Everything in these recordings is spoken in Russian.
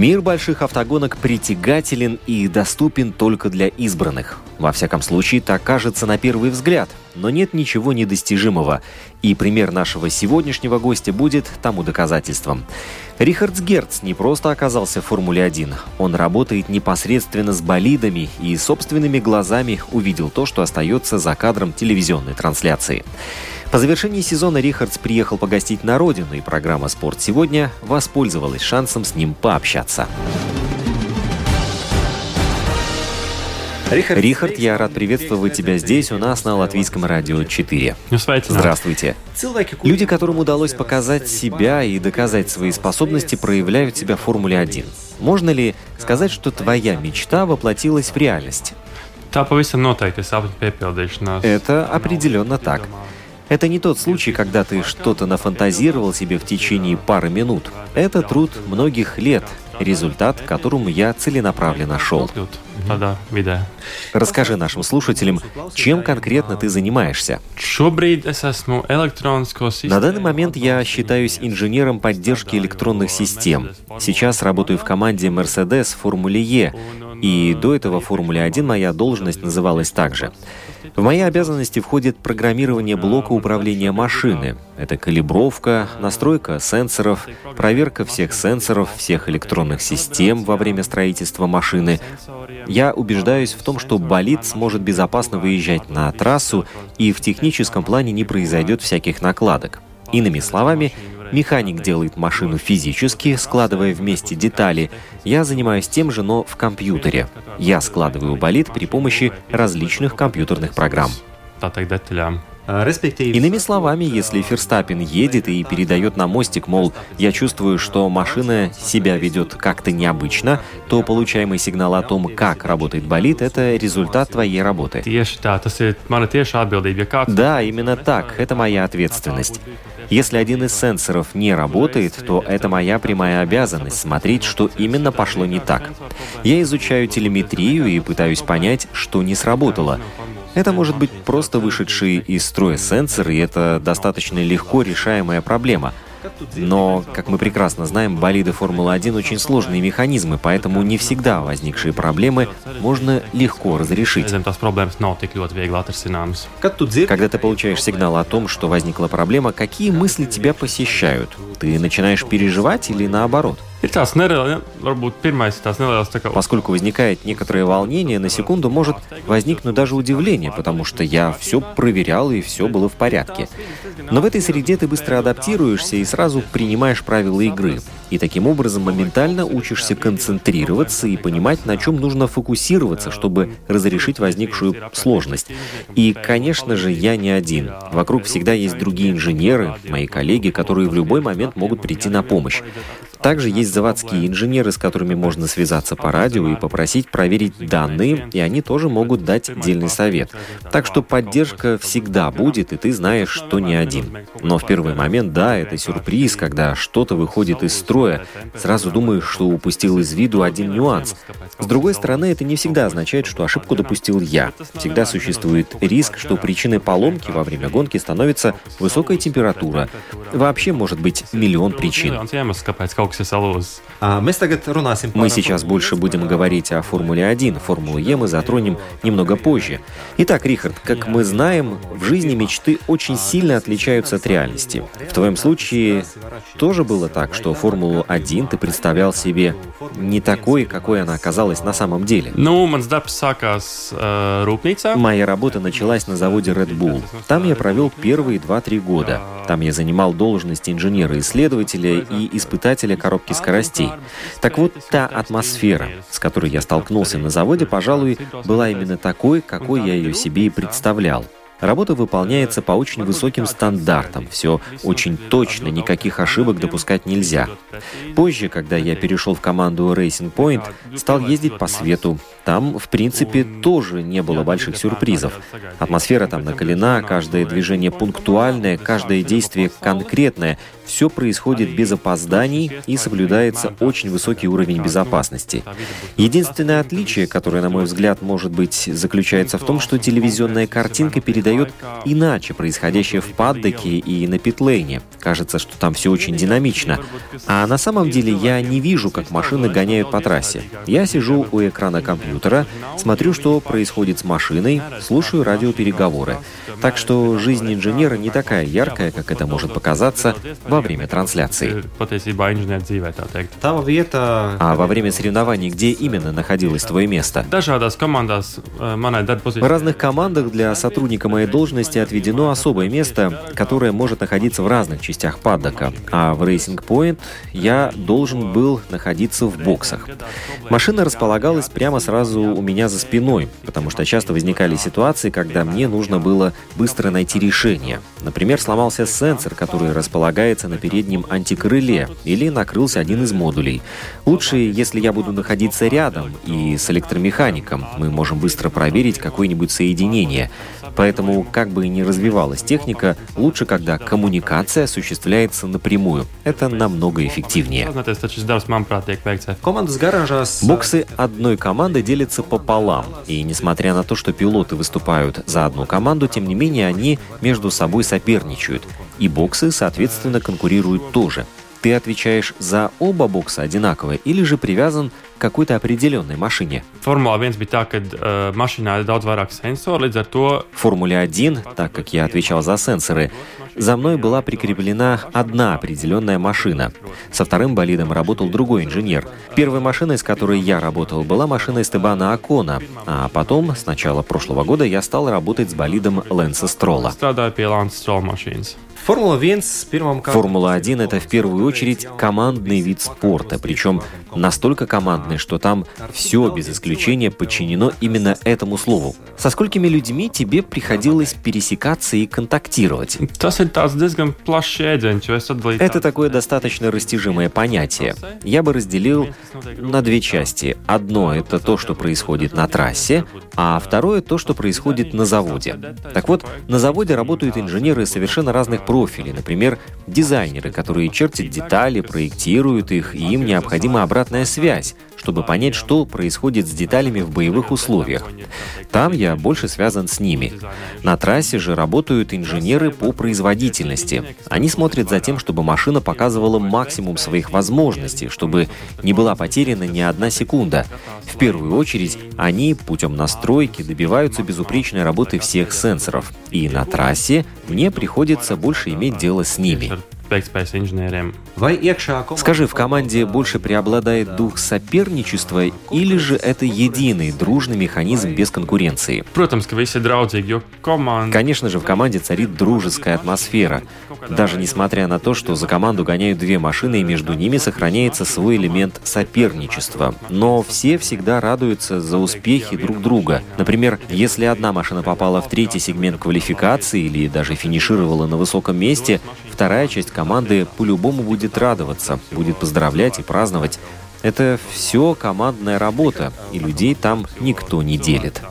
Мир больших автогонок притягателен и доступен только для избранных. Во всяком случае, так кажется на первый взгляд. Но нет ничего недостижимого. И пример нашего сегодняшнего гостя будет тому доказательством. Рихардс Герц не просто оказался в Формуле-1. Он работает непосредственно с болидами и собственными глазами увидел то, что остается за кадром телевизионной трансляции. По завершении сезона Рихардс приехал погостить на родину, и программа «Спорт сегодня» воспользовалась шансом с ним пообщаться. Рихард, Рихард, я рад приветствовать тебя здесь, у нас на Латвийском радио 4. Здравствуйте. Люди, которым удалось показать себя и доказать свои способности, проявляют себя в Формуле 1. Можно ли сказать, что твоя мечта воплотилась в реальность? Piepildīšanās. Это определенно так. Это не тот случай, когда ты что-то нафантазировал себе в течение пары минут. Это труд многих лет, результат, к которому я целенаправленно шел. Расскажи нашим слушателям, чем конкретно ты занимаешься. На данный момент я считаюсь инженером поддержки электронных систем. Сейчас работаю в команде Mercedes в Формуле Е, и до этого в Формуле 1 моя должность называлась также. В мои обязанности входит программирование блока управления машины. Это калибровка, настройка сенсоров, проверка всех сенсоров, всех электронных систем во время строительства машины. Я убеждаюсь в том, что болид сможет безопасно выезжать на трассу и в техническом плане не произойдет всяких накладок. Иными словами, Механик делает машину физически, складывая вместе детали. Я занимаюсь тем же, но в компьютере. Я складываю болид при помощи различных компьютерных программ. Detaļām. Иными словами, если Ферстаппин едет и передает на мостик, мол, я чувствую, что машина себя ведет как-то необычно, то получаемый сигнал о том, как работает болид, это результат твоей работы. Kāds Да, именно так. Это моя ответственность. Если один из сенсоров не работает, то это моя прямая обязанность смотреть, что именно пошло не так. Я изучаю телеметрию и пытаюсь понять, что не сработало. Это может быть просто вышедший из строя сенсор, и это достаточно легко решаемая проблема. Но, как мы прекрасно знаем, болиды Формулы-1 очень сложные механизмы, поэтому не всегда возникшие проблемы можно легко разрешить. Когда ты получаешь сигнал о том, что возникла проблема, какие мысли тебя посещают? Ты начинаешь переживать или наоборот? Ir tās nereāli, varbūt pirmais ir tās tā kā Поскольку возникает некоторое волнение, на секунду может возникнуть даже удивление, потому что я все проверял и все было в порядке. Но в этой среде ты быстро адаптируешься и сразу принимаешь правила игры. И таким образом моментально учишься концентрироваться и понимать, на чем нужно фокусироваться, чтобы разрешить возникшую сложность. И, конечно же, я не один. Вокруг всегда есть другие инженеры, мои коллеги, которые в любой момент могут прийти на помощь. Также есть заводские инженеры, с которыми можно связаться по радио и попросить проверить данные, и они тоже могут дать отдельный совет. Так что поддержка всегда будет, и ты знаешь, что не один. Но в первый момент, да, это сюрприз, когда что-то выходит из строя. Сразу думаешь, что упустил из виду один нюанс. С другой стороны, это не всегда означает, что ошибку допустил я. Всегда существует риск, что причиной поломки во время гонки становится высокая температура. Вообще может быть миллион причин. Salūzis. Мы сейчас больше будем говорить о Формуле 1. Формулу Е мы затронем немного позже. Итак, Рихард, как мы знаем, в жизни мечты очень сильно отличаются от реальности. В твоем случае тоже было так, что Формулу Формулу-1 ты представлял себе не такой, какой она оказалась на самом деле? Uh, rūpnīcā. Моя работа началась на заводе Red Bull. Там я провел первые 2-3 года. Там я занимал должность инженера-исследователя и испытателя коробки скоростей. Так вот, та атмосфера, с которой я столкнулся на заводе, пожалуй, была именно такой, какой я ее себе и представлял. Работа выполняется по очень высоким стандартам. Все очень точно, никаких ошибок допускать нельзя. Позже, когда я перешел в команду Racing Point, стал ездить по свету. Там, в принципе, тоже не было больших сюрпризов. Атмосфера там накалена, каждое движение пунктуальное, каждое действие конкретное. Все происходит без опозданий и соблюдается очень высокий уровень безопасности. Единственное отличие, которое, на мой взгляд, может быть, заключается в том, что телевизионная картинка передает иначе происходящее в паддоке и на питлейне. Кажется, что там все очень динамично. А на самом деле я не вижу, как машины гоняют по трассе. Я сижу у экрана компьютера, смотрю, что происходит с машиной, слушаю радиопереговоры. Так что жизнь инженера не такая яркая, как это может показаться во время трансляции. Vieta А во время соревнований где именно находилось твое место? Darba В разных командах для сотрудника моей должности отведено особое место, которое может находиться в разных частях паддока. А в Racing Point я должен был находиться в боксах. Машина располагалась прямо сразу у меня за спиной, потому что часто возникали ситуации, когда мне нужно было быстро найти решение. Например, сломался сенсор, который располагается на переднем антикрыле, или накрылся один из модулей. Лучше, если я буду находиться рядом и с электромехаником. Мы можем быстро проверить какое-нибудь соединение. Поэтому, как бы ни развивалась техника, лучше, когда коммуникация осуществляется напрямую. Это намного эффективнее. Garāžās. Боксы одной команды делятся пополам. И несмотря на то, что пилоты выступают за одну команду, тем не менее они между собой соперничают. И боксы, соответственно, конкурируют тоже. Ты отвечаешь за оба бокса одинаково или же привязан к какой-то определенной машине? Formula 1 bija tā, ka uh, mašīnā ir daudz vairāk sensoru, līdz ar to В Формуле 1, так как я отвечал за сенсоры, за мной была прикреплена одна определенная машина. Со вторым болидом работал другой инженер. Первой машиной, с которой я работал, была машина Эстебана Акона, а потом, с начала прошлого года, я стал работать с болидом Лэнса Строла. mašīnas. Формула 1 pirmām kārtām. Формула-1 — это в первую очередь командный вид спорта, причем настолько командный, что там все без исключения подчинено именно этому слову. Со сколькими людьми тебе приходилось пересекаться и контактировать? Это такое достаточно растяжимое понятие. Я бы разделил на две части. Одно — это то, что происходит на трассе, а второе — то, что происходит на заводе. Так вот, на заводе работают инженеры совершенно разных профилей. Например, дизайнеры, которые чертят детали, проектируют их, и им необходима обратная связь, чтобы понять, что происходит с деталями в боевых условиях. Там я больше связан с ними. На трассе же работают инженеры по производительности. Они смотрят за тем, чтобы машина показывала максимум своих возможностей, чтобы не была потеряна ни одна секунда. В первую очередь, они путем настройки добиваются безупречной работы всех сенсоров. И на трассе мне приходится больше иметь дело с ними. Скажи, в команде больше преобладает дух соперничества или же это единый дружный механизм без конкуренции? Конечно же, в команде царит дружеская атмосфера. Даже несмотря на то, что за команду гоняют две машины и между ними сохраняется свой элемент соперничества. Но все всегда радуются за успехи друг друга. Например, если одна машина попала в третий сегмент квалификации или даже финишировала на высоком месте, вторая часть команды по-любому будет радоваться, будет поздравлять и праздновать. Это все командная работа, и людей там никто не делит.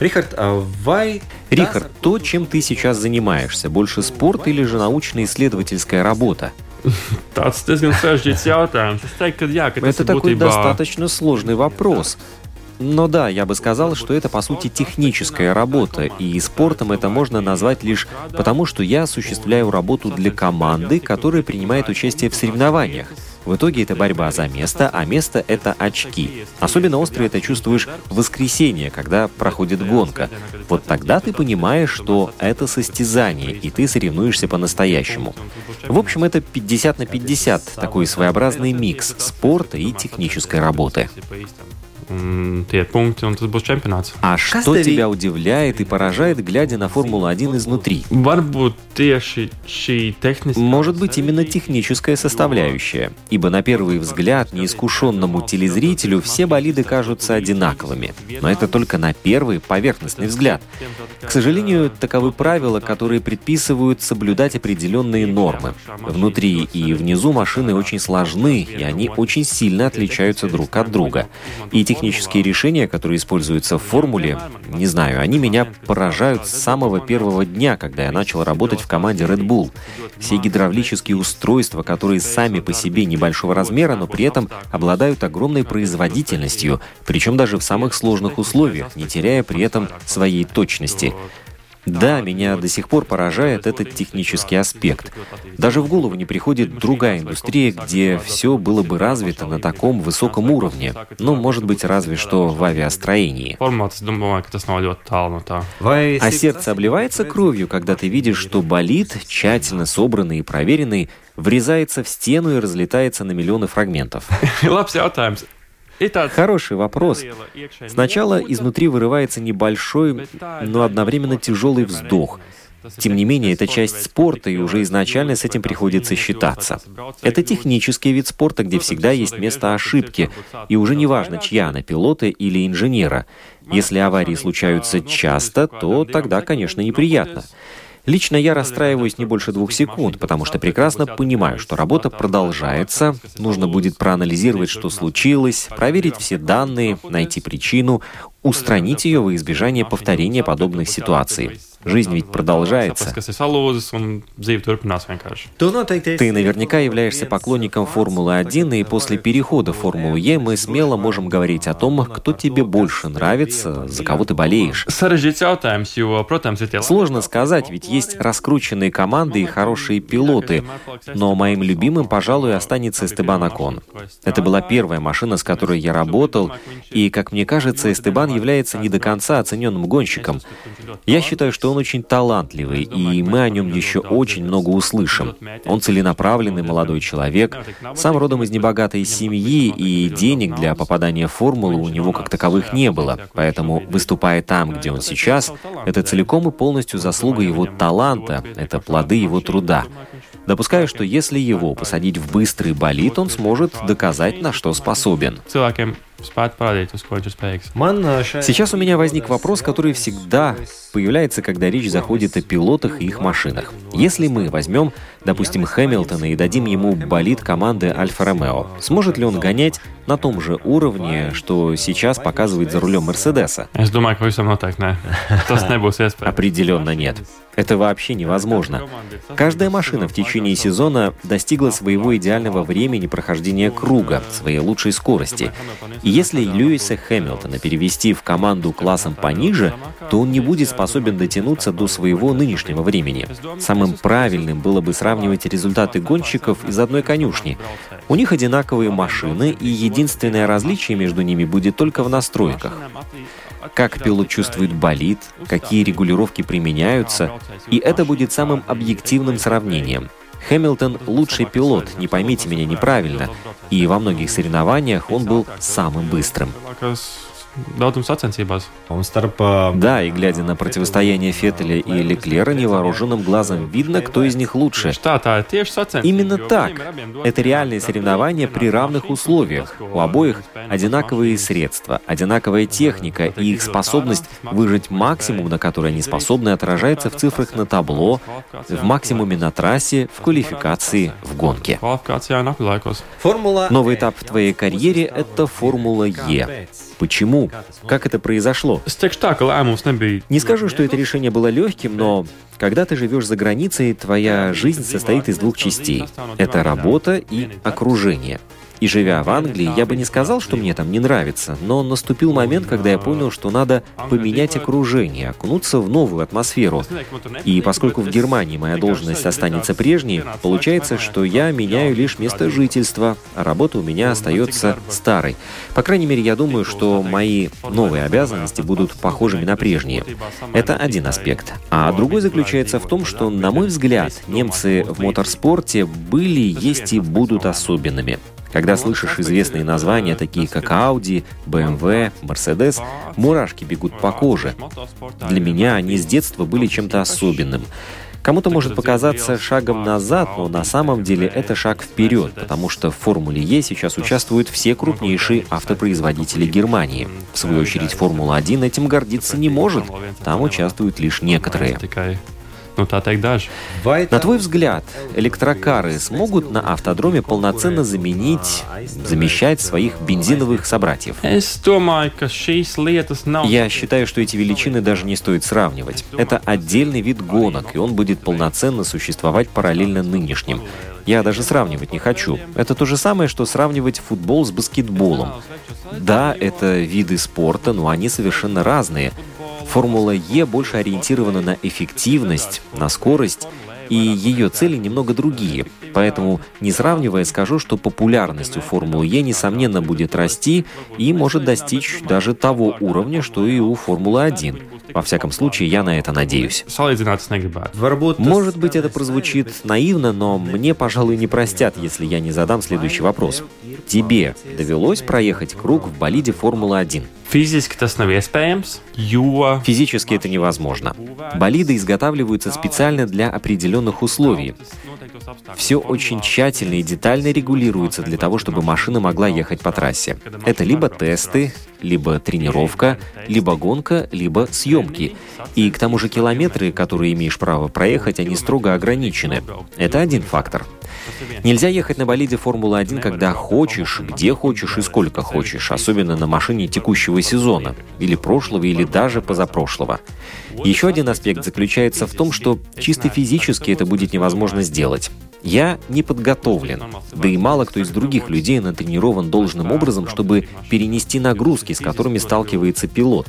Rihard, а vai Рихард, то, чем ты сейчас занимаешься, больше спорт или же научно-исследовательская работа? tas Это такой достаточно сложный вопрос. Но да, я бы сказал, что это по сути техническая работа, и спортом это можно назвать лишь потому, что я осуществляю работу для команды, которая принимает участие в соревнованиях. В итоге это борьба за место, а место — это очки. Особенно остро это чувствуешь в воскресенье, когда проходит гонка. Вот тогда ты понимаешь, что это состязание, и ты соревнуешься по-настоящему. В общем, это 50 на 50, такой своеобразный микс спорта и технической работы. Tie punkti, un tas būs čempionāts. А что тебя удивляет и поражает, глядя на Формулу-1 изнутри? Varbūt tieši šī tehniskā Может быть, именно техническая составляющая. Ибо на первый взгляд неискушенному телезрителю все болиды кажутся одинаковыми. Но это только на первый поверхностный взгляд. К сожалению, таковы правила, которые предписывают соблюдать определенные нормы. Внутри и внизу машины очень сложны, и они очень сильно отличаются друг от друга. И технические решения, которые используются в формуле, не знаю, они меня поражают с самого первого дня, когда я начал работать в команде Red Bull. Все гидравлические устройства, которые сами по себе небольшого размера, но при этом обладают огромной производительностью, причем даже в самых сложных условиях, не теряя при этом своей точности. Да, меня до сих пор поражает этот технический аспект. Даже в голову не приходит другая индустрия, где все было бы развито на таком высоком уровне. Ну, может быть, разве что в авиастроении. А сердце обливается кровью, когда ты видишь, что болид, тщательно собранный и проверенный, врезается в стену и разлетается на миллионы фрагментов. Хороший вопрос. Сначала изнутри вырывается небольшой, но одновременно тяжелый вздох. Тем не менее, это часть спорта, и уже изначально с этим приходится считаться. Это технический вид спорта, где всегда есть место ошибки, и уже не важно, чья она, пилота или инженера. Если аварии случаются часто, то тогда, конечно, неприятно. Лично я расстраиваюсь не больше двух секунд, потому что прекрасно понимаю, что работа продолжается, нужно будет проанализировать, что случилось, проверить все данные, найти причину, устранить ее во избежание повторения подобных ситуаций. Жизнь ведь продолжается. Ты наверняка являешься поклонником Формулы-1, и после перехода в Формулу Е мы смело можем говорить о том, кто тебе больше нравится, за кого ты болеешь. Tie Сложно сказать, ведь есть раскрученные команды и хорошие пилоты, но моим любимым, пожалуй, останется Эстебан Акон. Это была первая машина, с которой я работал, и, как мне кажется, Эстебан является не до конца оцененным гонщиком. Я считаю, что он очень талантливый, и мы о нем еще очень много услышим. Он целенаправленный молодой человек, сам родом из небогатой семьи, и денег для попадания в формулу у него как таковых не было. Поэтому, выступая там, где он сейчас, это целиком и полностью заслуга его таланта, это плоды его труда. Допускаю, что если его посадить в быстрый болид, он сможет доказать, на что способен. Šai- Сейчас у меня возник вопрос, который всегда появляется, когда речь заходит о пилотах и их машинах. Если мы возьмем, допустим, Хэмилтона и дадим ему болид команды Альфа-Ромео, сможет ли он гонять на том же уровне, что сейчас показывает за рулем Мерседеса? Ka visam noteikti nē. Tas nebūs iespējams. Определенно нет. Это вообще невозможно. Каждая машина в течение сезона достигла своего идеального времени прохождения круга, своей лучшей скорости. И если Льюиса Хэмилтона перевести в команду классом пониже, то он не будет способен дотянуться до своего нынешнего времени. Самым правильным было бы сравнивать результаты гонщиков из одной конюшни. У них одинаковые машины, и единственное различие между ними будет только в настройках как пилот чувствует болид, какие регулировки применяются, и это будет самым объективным сравнением. Хэмилтон – лучший пилот, не поймите меня неправильно, и во многих соревнованиях он был самым быстрым. Daudzums sacensībās. Un starp ā, Да, и глядя на противостояние Феттеля и Леклера, невооруженным глазом видно, кто из них лучше. Именно так. Это реальные соревнования при равных условиях. У обоих одинаковые средства, одинаковая техника, и их способность выжать максимум, на который они способны, отражается в цифрах на табло, в максимуме на трассе, в квалификации, в гонке. Новый этап в твоей карьере – это Формула Е. Почему? Как это произошло? Nebija. Не скажу, что это решение было легким, но когда ты живешь за границей, твоя жизнь состоит из двух частей. Это работа и окружение. И живя в Англии, я бы не сказал, что мне там не нравится, но наступил момент, когда я понял, что надо поменять окружение, окунуться в новую атмосферу. И поскольку в Германии моя должность останется прежней, получается, что я меняю лишь место жительства, а работа у меня остается старой. По крайней мере, я думаю, что мои новые обязанности будут похожими на прежние. Это один аспект. А другой заключается в том, что, на мой взгляд, немцы в моторспорте были, есть и будут особенными. Когда слышишь известные названия, такие как Audi, BMW, Mercedes, мурашки бегут по коже. Для меня они с детства были чем-то особенным. Кому-то может показаться шагом назад, но на самом деле это шаг вперед, потому что в Формуле Е сейчас участвуют все крупнейшие автопроизводители Германии. В свою очередь Формула-1 этим гордиться не может, там участвуют лишь некоторые. Ну, tā teikt, daži. На твой взгляд, электрокары смогут на автодроме полноценно заменить, замещать своих бензиновых собратьев? Я считаю, что эти величины даже не стоит сравнивать. Это отдельный вид гонок, и он будет полноценно существовать параллельно нынешним. Я даже сравнивать не хочу. Это то же самое, что сравнивать футбол с баскетболом. Да, это виды спорта, но они совершенно разные. Формула Е больше ориентирована на эффективность, на скорость, и ее цели немного другие. Поэтому, не сравнивая, скажу, что популярность у Формулы Е, несомненно, будет расти и может достичь даже того уровня, что и у Формулы-1. Во всяком случае, я на это надеюсь. Может быть, это прозвучит наивно, но мне, пожалуй, не простят, если я не задам следующий вопрос. Тебе довелось проехать круг в болиде Формулы-1? Fiziski tas nav iespējams, jo Физически это невозможно. Болиды изготавливаются специально для определенных условий. Все очень тщательно и детально регулируется для того, чтобы машина могла ехать по трассе. Это либо тесты, либо тренировка, либо гонка, либо съемки. И к тому же километры, которые имеешь право проехать, они строго ограничены. Это один фактор. Нельзя ехать на болиде Формулы-1, когда хочешь, где хочешь и сколько хочешь, особенно на машине текущего сезона, или прошлого, или даже позапрошлого. Еще один аспект заключается в том, что чисто физически это будет невозможно сделать. Я не подготовлен, да и мало кто из других людей натренирован должным образом, чтобы перенести нагрузки, с которыми сталкивается пилот.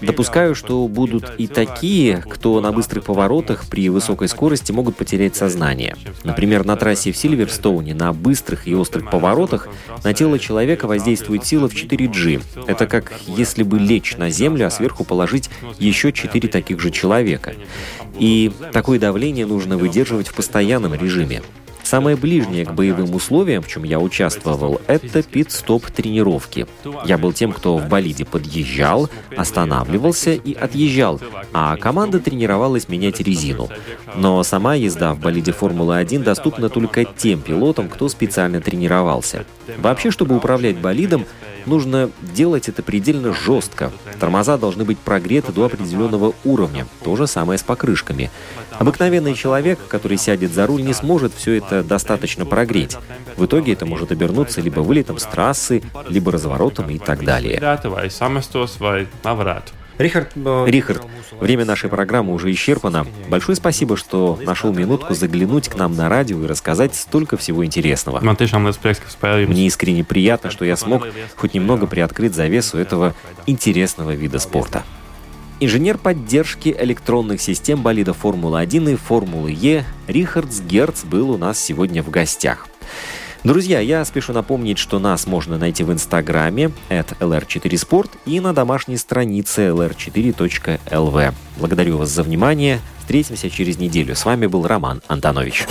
Допускаю, что будут и такие, кто на быстрых поворотах при высокой скорости могут потерять сознание. Например, на трассе в Сильверстоуне на быстрых и острых поворотах на тело человека воздействует сила в 4G. Это как если бы лечь на землю, а сверху положить еще 4 таких же человека. И такое давление нужно выдерживать в постоянном режиме. Самое ближнее к боевым условиям, в чем я участвовал, это пит-стоп тренировки. Я был тем, кто в болиде подъезжал, останавливался и отъезжал, а команда тренировалась менять резину. Но сама езда в болиде Формулы-1 доступна только тем пилотам, кто специально тренировался. Вообще, чтобы управлять болидом, нужно делать это предельно жестко. Тормоза должны быть прогреты до определенного уровня. То же самое с покрышками. Обыкновенный человек, который сядет за руль, не сможет все это достаточно прогреть. В итоге это может обернуться либо вылетом с трассы, либо разворотом и так далее. Рихард, э, Рихард, время нашей программы уже исчерпано. Большое спасибо, что нашел минутку заглянуть к нам на радио и рассказать столько всего интересного. Мне искренне приятно, что я смог хоть немного приоткрыть завесу этого интересного вида спорта. Инженер поддержки электронных систем болида Формулы-1 и Формулы Е Рихардс Герц был у нас сегодня в гостях. Друзья, я спешу напомнить, что нас можно найти в Инстаграме at lr4sport и на домашней странице lr4.lv. Благодарю вас за внимание. Встретимся через неделю. С вами был Роман Антонович.